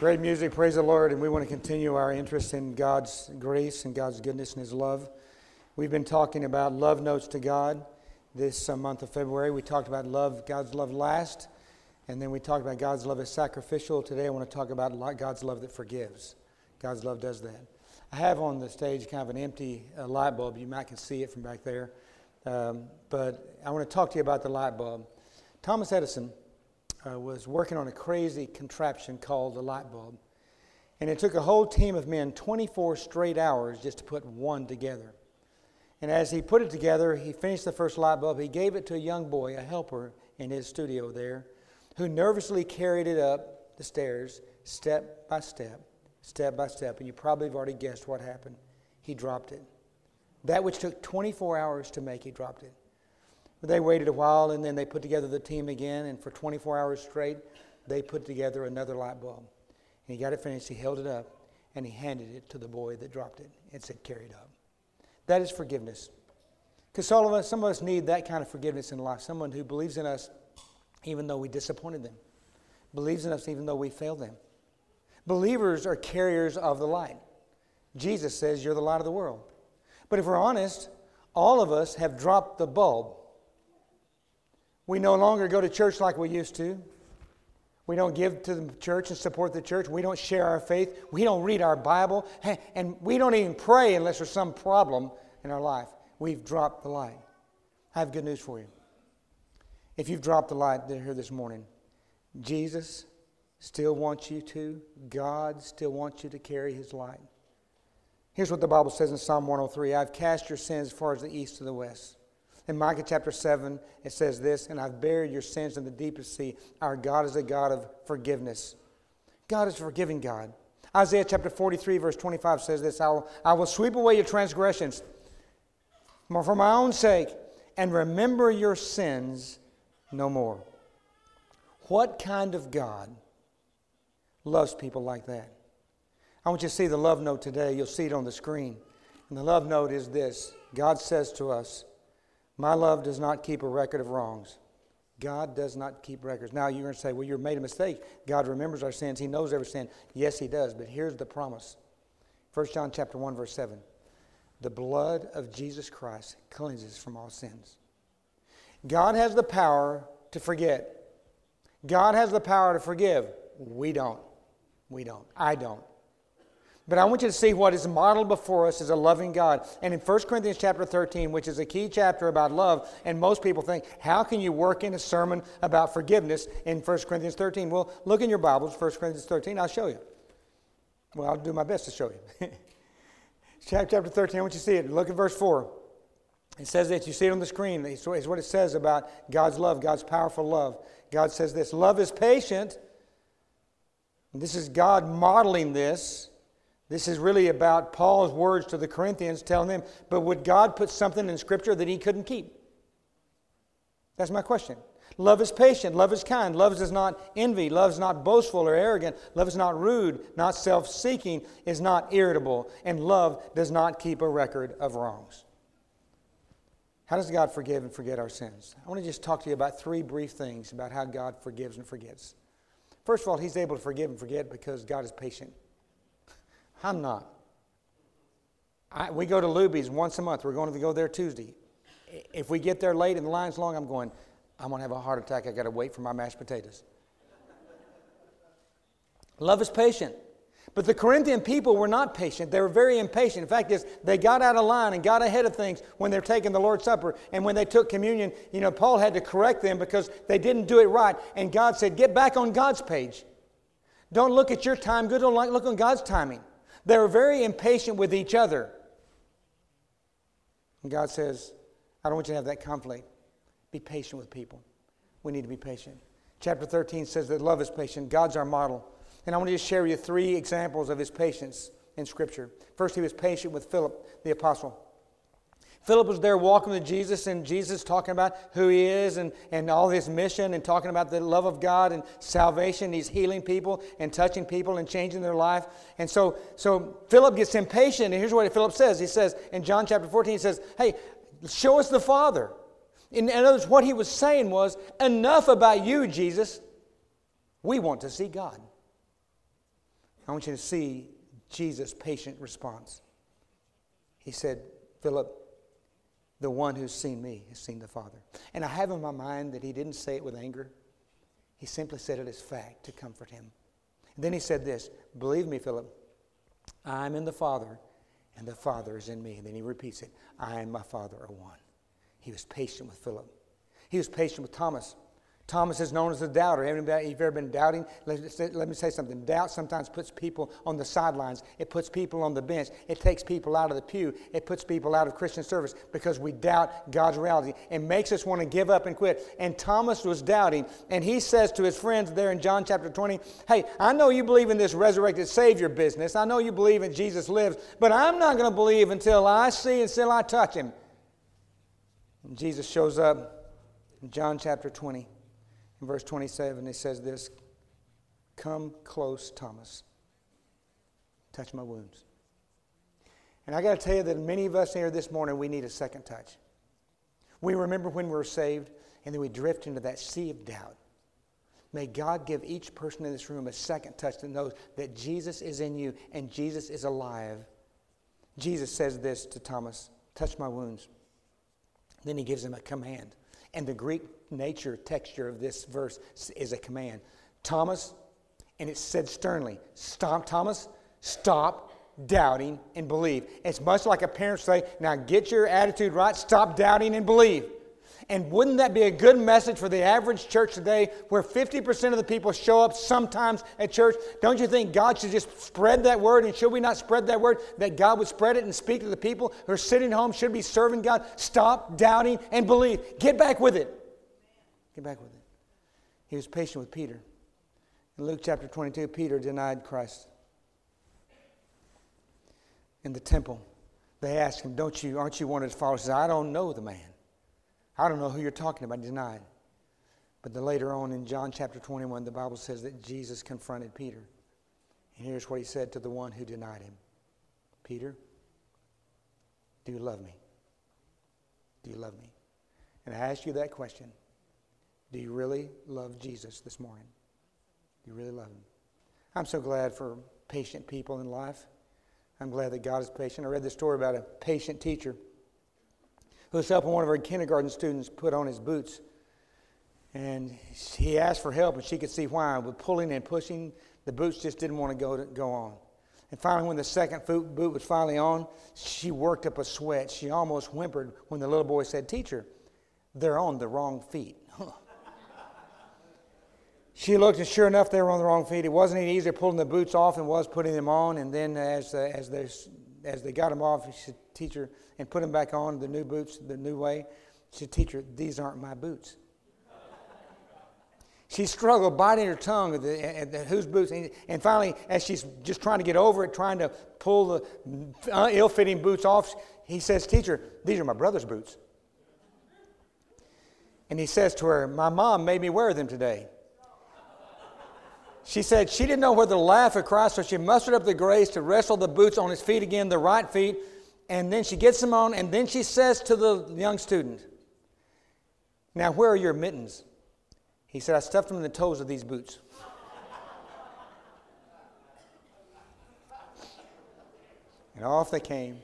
Great music, praise the Lord, and we want to continue our interest in God's grace and God's goodness and His love. We've been talking about love notes to God this uh, month of February. We talked about love, God's love last, and then we talked about God's love as sacrificial. Today I want to talk about God's love that forgives. God's love does that. I have on the stage kind of an empty uh, light bulb. You might can see it from back there, um, but I want to talk to you about the light bulb. Thomas Edison uh, was working on a crazy contraption called the light bulb. And it took a whole team of men 24 straight hours just to put one together. And as he put it together, he finished the first light bulb. He gave it to a young boy, a helper in his studio there, who nervously carried it up the stairs step by step, step by step. And you probably have already guessed what happened. He dropped it. That which took 24 hours to make, he dropped it. They waited a while and then they put together the team again, and for 24 hours straight, they put together another light bulb. And he got it finished, he held it up, and he handed it to the boy that dropped it and said, Carry it up. That is forgiveness. Because some of us need that kind of forgiveness in life. Someone who believes in us even though we disappointed them, believes in us even though we failed them. Believers are carriers of the light. Jesus says, You're the light of the world. But if we're honest, all of us have dropped the bulb we no longer go to church like we used to. We don't give to the church and support the church. We don't share our faith. We don't read our Bible. And we don't even pray unless there's some problem in our life. We've dropped the light. I have good news for you. If you've dropped the light here this morning, Jesus still wants you to, God still wants you to carry his light. Here's what the Bible says in Psalm 103 I've cast your sins as far as the east to the west. In Micah chapter 7, it says this And I've buried your sins in the deepest sea. Our God is a God of forgiveness. God is a forgiving God. Isaiah chapter 43, verse 25 says this I will, I will sweep away your transgressions for my own sake and remember your sins no more. What kind of God loves people like that? I want you to see the love note today. You'll see it on the screen. And the love note is this God says to us, my love does not keep a record of wrongs. God does not keep records. Now you're going to say, well, you made a mistake. God remembers our sins. He knows every sin. Yes, He does. But here's the promise 1 John chapter 1, verse 7. The blood of Jesus Christ cleanses from all sins. God has the power to forget. God has the power to forgive. We don't. We don't. I don't. But I want you to see what is modeled before us as a loving God. And in 1 Corinthians chapter 13, which is a key chapter about love, and most people think, how can you work in a sermon about forgiveness in 1 Corinthians 13? Well, look in your Bibles, 1 Corinthians 13, I'll show you. Well, I'll do my best to show you. chapter 13, I want you to see it. Look at verse 4. It says that you see it on the screen. It's what it says about God's love, God's powerful love. God says this Love is patient. This is God modeling this. This is really about Paul's words to the Corinthians telling them, but would God put something in Scripture that he couldn't keep? That's my question. Love is patient. Love is kind. Love is not envy. Love is not boastful or arrogant. Love is not rude, not self seeking, is not irritable. And love does not keep a record of wrongs. How does God forgive and forget our sins? I want to just talk to you about three brief things about how God forgives and forgets. First of all, He's able to forgive and forget because God is patient. I'm not. I, we go to Luby's once a month. We're going to go there Tuesday. If we get there late and the line's long, I'm going, I'm going to have a heart attack. I got to wait for my mashed potatoes. Love is patient. But the Corinthian people were not patient. They were very impatient. In fact, is they got out of line and got ahead of things when they're taking the Lord's Supper. And when they took communion, you know, Paul had to correct them because they didn't do it right. And God said, Get back on God's page. Don't look at your time good, don't look on God's timing. They were very impatient with each other. And God says, I don't want you to have that conflict. Be patient with people. We need to be patient. Chapter 13 says that love is patient. God's our model. And I want to just share with you three examples of his patience in Scripture. First, he was patient with Philip, the apostle. Philip was there walking with Jesus, and Jesus talking about who he is and, and all his mission, and talking about the love of God and salvation. He's healing people and touching people and changing their life. And so, so Philip gets impatient, and here's what Philip says. He says in John chapter 14, he says, Hey, show us the Father. In, in other words, what he was saying was, Enough about you, Jesus. We want to see God. I want you to see Jesus' patient response. He said, Philip, the one who's seen me has seen the Father. And I have in my mind that he didn't say it with anger. He simply said it as fact to comfort him. And then he said this Believe me, Philip, I'm in the Father, and the Father is in me. And then he repeats it I and my Father are one. He was patient with Philip. He was patient with Thomas. Thomas is known as the doubter. Have you've ever been doubting? Let me say something. Doubt sometimes puts people on the sidelines. It puts people on the bench. It takes people out of the pew. It puts people out of Christian service because we doubt God's reality. It makes us want to give up and quit. And Thomas was doubting. And he says to his friends there in John chapter 20, Hey, I know you believe in this resurrected Savior business. I know you believe in Jesus lives, but I'm not going to believe until I see, and until I touch him. And Jesus shows up in John chapter 20. In verse 27, he says this Come close, Thomas. Touch my wounds. And I got to tell you that many of us here this morning, we need a second touch. We remember when we were saved, and then we drift into that sea of doubt. May God give each person in this room a second touch that knows that Jesus is in you and Jesus is alive. Jesus says this to Thomas Touch my wounds. Then he gives him a command. And the Greek nature, texture of this verse is a command. Thomas, and it said sternly, Stop, Thomas, stop doubting and believe. It's much like a parent say, Now get your attitude right, stop doubting and believe. And wouldn't that be a good message for the average church today where 50% of the people show up sometimes at church? Don't you think God should just spread that word? And should we not spread that word that God would spread it and speak to the people who are sitting home, should be serving God? Stop doubting and believe. Get back with it. Get back with it. He was patient with Peter. In Luke chapter 22, Peter denied Christ. In the temple, they asked him, Don't you, aren't you one of his followers? He said, I don't know the man. I don't know who you're talking about, He denied. But then later on in John chapter 21, the Bible says that Jesus confronted Peter. And here's what he said to the one who denied him Peter, do you love me? Do you love me? And I ask you that question Do you really love Jesus this morning? Do you really love him? I'm so glad for patient people in life. I'm glad that God is patient. I read this story about a patient teacher who was helping one of her kindergarten students put on his boots. And he asked for help, and she could see why. With pulling and pushing, the boots just didn't want to go, to, go on. And finally, when the second boot was finally on, she worked up a sweat. She almost whimpered when the little boy said, Teacher, they're on the wrong feet. She looked, and sure enough, they were on the wrong feet. It wasn't any easier pulling the boots off than was putting them on. And then, as, uh, as, they, as they got them off, she said, Teacher, and put them back on, the new boots, the new way. She said, Teacher, these aren't my boots. She struggled, biting her tongue at, the, at the, whose boots. And, and, finally, as she's just trying to get over it, trying to pull the uh, ill fitting boots off, he says, Teacher, these are my brother's boots. And he says to her, My mom made me wear them today. She said she didn't know whether to laugh or cry, so she mustered up the grace to wrestle the boots on his feet again, the right feet, and then she gets them on, and then she says to the young student, Now, where are your mittens? He said, I stuffed them in the toes of these boots. and off they came,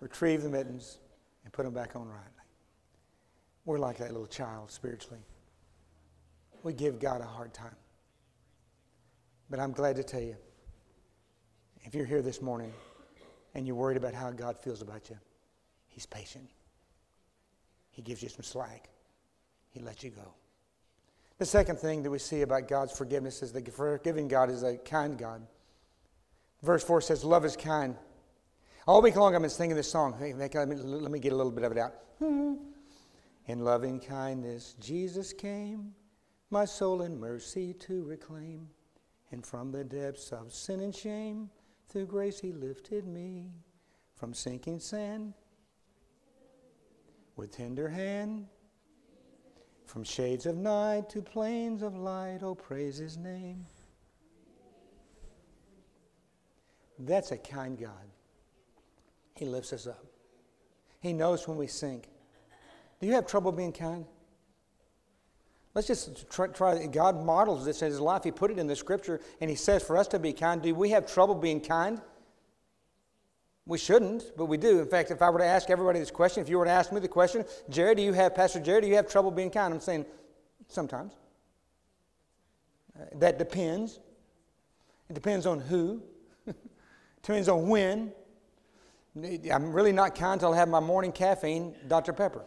retrieved the mittens, and put them back on rightly. We're like that little child spiritually. We give God a hard time. But I'm glad to tell you, if you're here this morning, and you're worried about how God feels about you, He's patient. He gives you some slack, He lets you go. The second thing that we see about God's forgiveness is that forgiving God is a kind God. Verse 4 says, Love is kind. All week long I've been singing this song. Let me, let me get a little bit of it out. In loving kindness, Jesus came, my soul in mercy to reclaim. And from the depths of sin and shame, through grace he lifted me from sinking sand with tender hand. From shades of night to plains of light, oh, praise his name. That's a kind God. He lifts us up. He knows when we sink. Do you have trouble being kind? Let's just try, try, God models this in his life. He put it in the scripture, and he says for us to be kind. Do we have trouble being kind? We shouldn't, but we do. In fact, if I were to ask everybody this question, if you were to ask me the question, Jerry, do you have, Pastor Jerry, do you have trouble being kind? I'm saying sometimes. Uh, that depends. It depends on who. it depends on when. I'm really not kind until I have my morning caffeine, Dr. Pepper.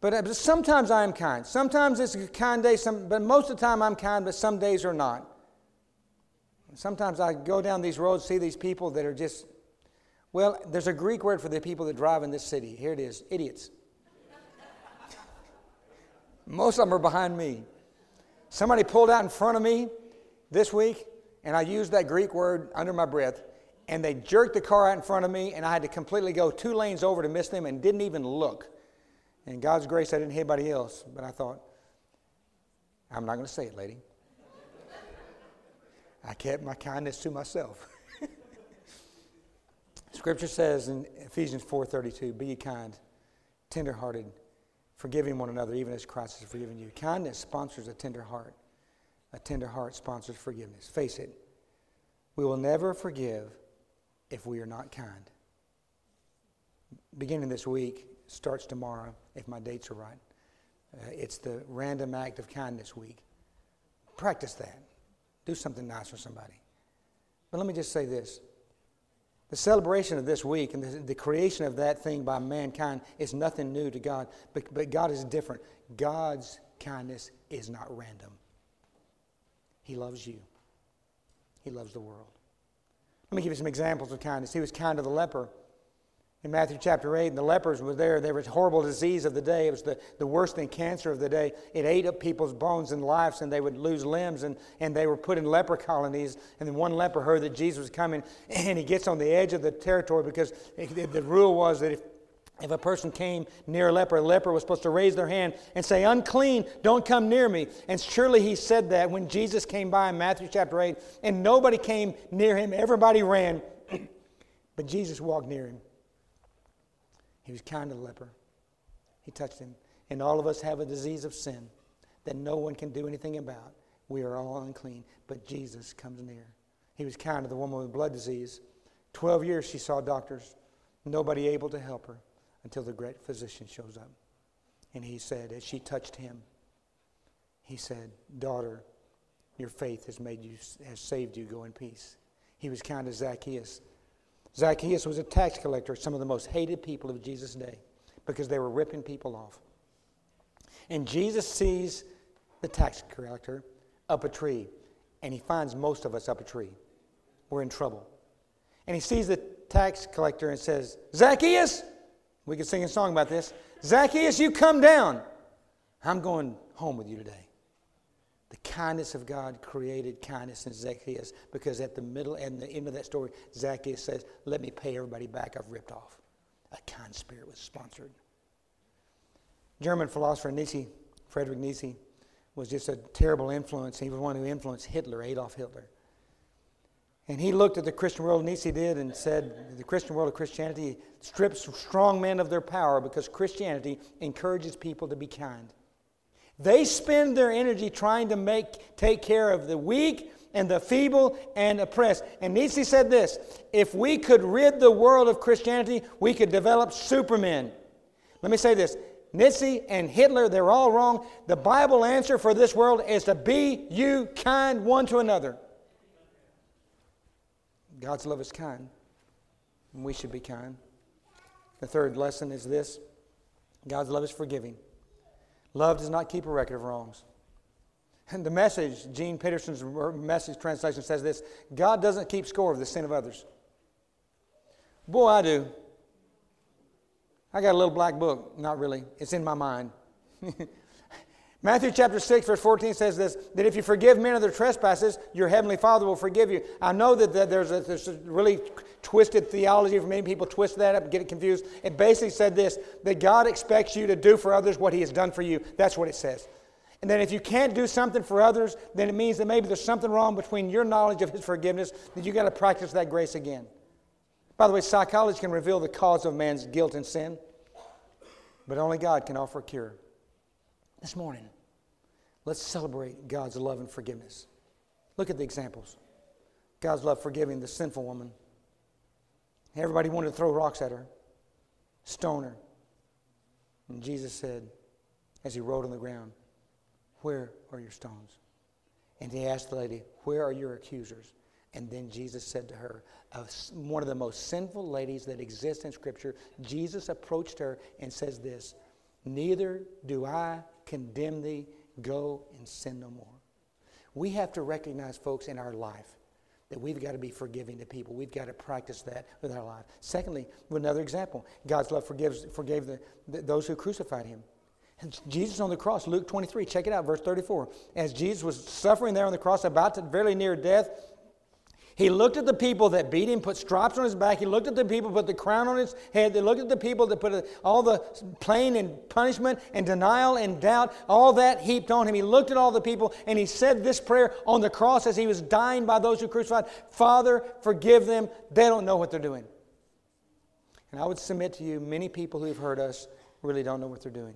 But, uh, sometimes I am kind. Sometimes it's a kind day, some, but most of the time I'm kind, but some days are not. Sometimes I go down these roads, see these people that are just, well, there's a Greek word for the people that drive in this city. Here it is idiots. Most of them are behind me. Somebody pulled out in front of me this week, and I used that Greek word under my breath, and they jerked the car out in front of me, and I had to completely go two lanes over to miss them and didn't even look. And God's grace, I didn't hit anybody else, but I thought, I'm not going to say it, lady. I kept my kindness to myself. Scripture says in Ephesians 4:32, "Be ye kind, tenderhearted, forgiving one another, even as Christ has forgiven you." Kindness sponsors a tender heart. A tender heart sponsors forgiveness. Face it, we will never forgive if we are not kind. Beginning this week, starts tomorrow, if my dates are right. Uh, it's the random act of kindness week. Practice that. Do something nice for somebody. But let me just say this the celebration of this week and the, the, creation of that thing by mankind is nothing new to God, but, but God is different. God's kindness is not random. He loves you, He loves the world. Let me give you some examples of kindness. He was kind to the leper in Matthew chapter 8, and the lepers were there. There was horrible disease of the day. It was the, the worst thing cancer of the day. It ate up people's bones and lives, and they would lose limbs, and, and they were put in leper colonies. And then one leper heard that Jesus was coming, and he gets on the edge of the territory because the rule was that if if a person came near a leper, a leper was supposed to raise their hand and say, Unclean, don't come near me. And surely he said that when Jesus came by in Matthew chapter 8, and nobody came near him. Everybody ran, but Jesus walked near him. He was kind to the leper. He touched him. And all of us have a disease of sin that no one can do anything about. We are all unclean, but Jesus comes near. He was kind to the woman with blood disease. Twelve years she saw doctors, nobody able to help her until the great physician shows up. And he said, as she touched him, he said, Daughter, your faith has made you has saved you. Go in peace. He was kind to Zacchaeus. Zacchaeus was a tax collector, some of the most hated people of Jesus' day, because they were ripping people off. And Jesus sees the tax collector up a tree, and he finds most of us up a tree. We're in trouble. And he sees the tax collector and says, Zacchaeus, we could sing a song about this. Zacchaeus, you come down. I'm going home with you today. The kindness of God created kindness in Zacchaeus because at the middle and the end of that story, Zacchaeus says, Let me pay everybody back I've ripped off. A kind spirit was sponsored. German philosopher Nietzsche, Frederick Nietzsche, was just a terrible influence. He was one who influenced Hitler, Adolf Hitler. And he looked at the Christian world, Nietzsche did, and said the Christian world of Christianity strips strong men of their power because Christianity encourages people to be kind. They spend their energy trying to make, take care of the weak and the feeble and oppressed. And Nietzsche said this if we could rid the world of Christianity, we could develop supermen. Let me say this Nietzsche and Hitler, they're all wrong. The Bible answer for this world is to be you kind one to another. God's love is kind, and we should be kind. The third lesson is this God's love is forgiving. Love does not keep a record of wrongs. And the message, Gene Peterson's message translation says this God doesn't keep score of the sin of others. Boy, I do. I got a little black book. Not really. It's in my mind. Matthew chapter 6, verse 14 says this that if you forgive men of their trespasses, your heavenly Father will forgive you. I know that, that there's, a, there's a really twisted theology for many people twist that up and get it confused. It basically said this that God expects you to do for others what He has done for you. That's what it says. And then if you can't do something for others, then it means that maybe there's something wrong between your knowledge of His forgiveness that you got to practice that grace again. By the way, psychology can reveal the cause of man's guilt and sin, but only God can offer a cure. This morning, let's celebrate God's love and forgiveness. Look at the examples. God's love forgiving the sinful woman. Everybody wanted to throw rocks at her, stone her. And Jesus said, as he rolled on the ground, Where are your stones? And he asked the lady, Where are your accusers? And then Jesus said to her, one of the most sinful ladies that exist in Scripture, Jesus approached her and says this Neither do I condemn thee, go and sin no more. We have to recognize, folks, in our life that we've got to be forgiving to people. We've got to practice that with our life. Secondly, another example God's love forgives, forgave the, the, those who crucified him. Jesus on the cross, Luke 23, check it out, verse 34. As Jesus was suffering there on the cross, about to very near death, he looked at the people that beat him, put stripes on his back. He looked at the people, put the crown on his head. They looked at the people that put all the pain and punishment and denial and doubt, all that heaped on him. He looked at all the people and he said this prayer on the cross as he was dying by those who crucified Father, forgive them. They don't know what they're doing. And I would submit to you, many people who've heard us really don't know what they're doing.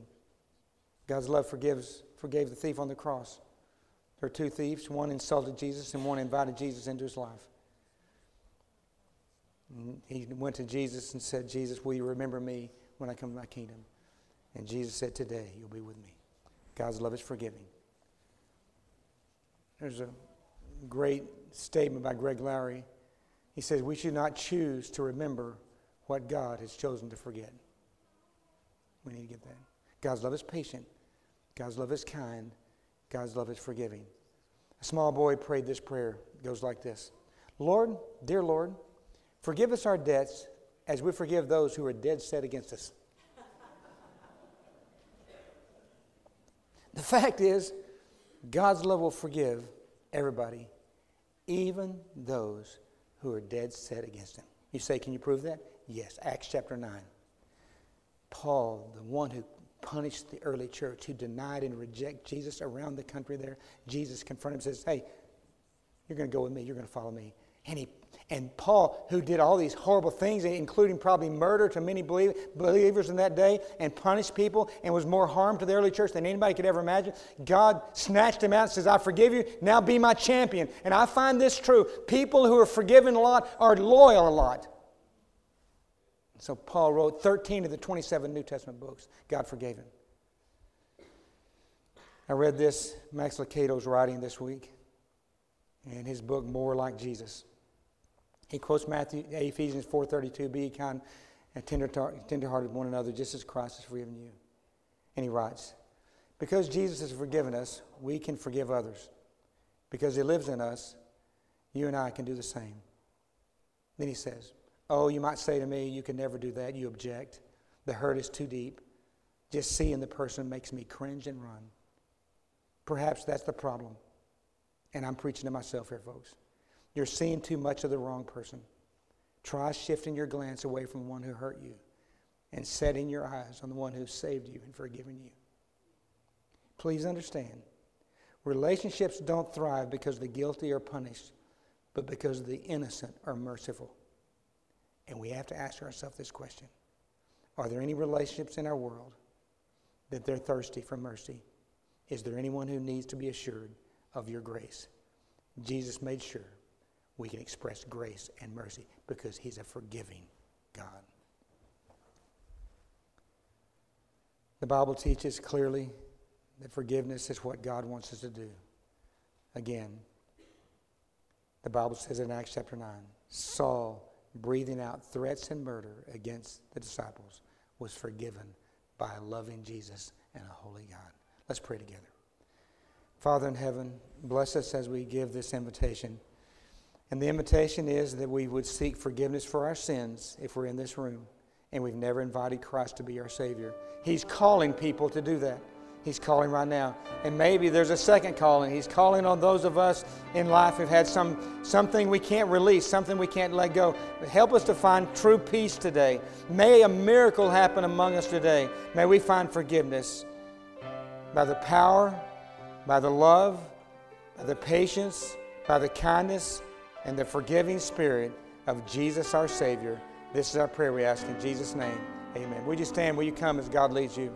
God's love forgives, forgave the thief on the cross. There are two thieves. One insulted Jesus and one invited Jesus into his life. He went to Jesus and said, Jesus, will you remember me when I come to my kingdom? And Jesus said, Today you'll be with me. God's love is forgiving. There's a great statement by Greg Laurie. He says, We should not choose to remember what God has chosen to forget. We need to get that. God's love is patient, God's love is kind, God's love is forgiving. A small boy prayed this prayer. It goes like this Lord, dear Lord, Forgive us our debts as we forgive those who are dead set against us. the fact is, God's love will forgive everybody, even those who are dead set against him. You say, can you prove that? Yes. Acts chapter 9. Paul, the one who punished the early church, who denied and rejected Jesus around the country there, Jesus confronted him and says, Hey, you're going to go with me. You're going to follow me. And he and Paul, who did all these horrible things, including probably murder to many believers in that day, and punished people, and was more harm to the early church than anybody could ever imagine, God snatched him out and says, I forgive you, now be my champion. And I find this true. People who are forgiven a lot are loyal a lot. So Paul wrote 13 of the 27 New Testament books. God forgave him. I read this, Max Lucado's writing this week, in his book, More Like Jesus. He quotes Matthew, uh, Ephesians 4.32, be kind and tender, tenderhearted one another, just as Christ has forgiven you. And he writes, because Jesus has forgiven us, we can forgive others. Because he lives in us, you and I can do the same. Then he says, Oh, you might say to me, you can never do that. You object. The hurt is too deep. Just seeing the person makes me cringe and run. Perhaps that's the problem. And I'm preaching to myself here, folks. You're seeing too much of the wrong person. Try shifting your glance away from the one who hurt you and setting your eyes on the one who saved you and forgiven you. Please understand relationships don't thrive because the guilty are punished, but because the innocent are merciful. And we have to ask ourselves this question Are there any relationships in our world that they're thirsty for mercy? Is there anyone who needs to be assured of your grace? Jesus made sure we can express grace and mercy because He's a forgiving God. The Bible teaches clearly that forgiveness is what God wants us to do. Again, the Bible says in Acts chapter 9 Saul, breathing out threats and murder against the disciples, was forgiven by a loving Jesus and a holy God. Let's pray together. Father in heaven, bless us as we give this invitation. And the invitation is that we would seek forgiveness for our sins if we're in this room and we've never invited Christ to be our Savior. He's calling people to do that. He's calling right now. And maybe there's a second calling. He's calling on those of us in life who've had some, something we can't release, something we can't let go. Help us to find true peace today. May a miracle happen among us today. May we find forgiveness by the power, by the love, by the patience, by the kindness, and the forgiving spirit of Jesus our Savior. This is our prayer we ask in Jesus' name. Amen. Will you stand? Will you come as God leads you?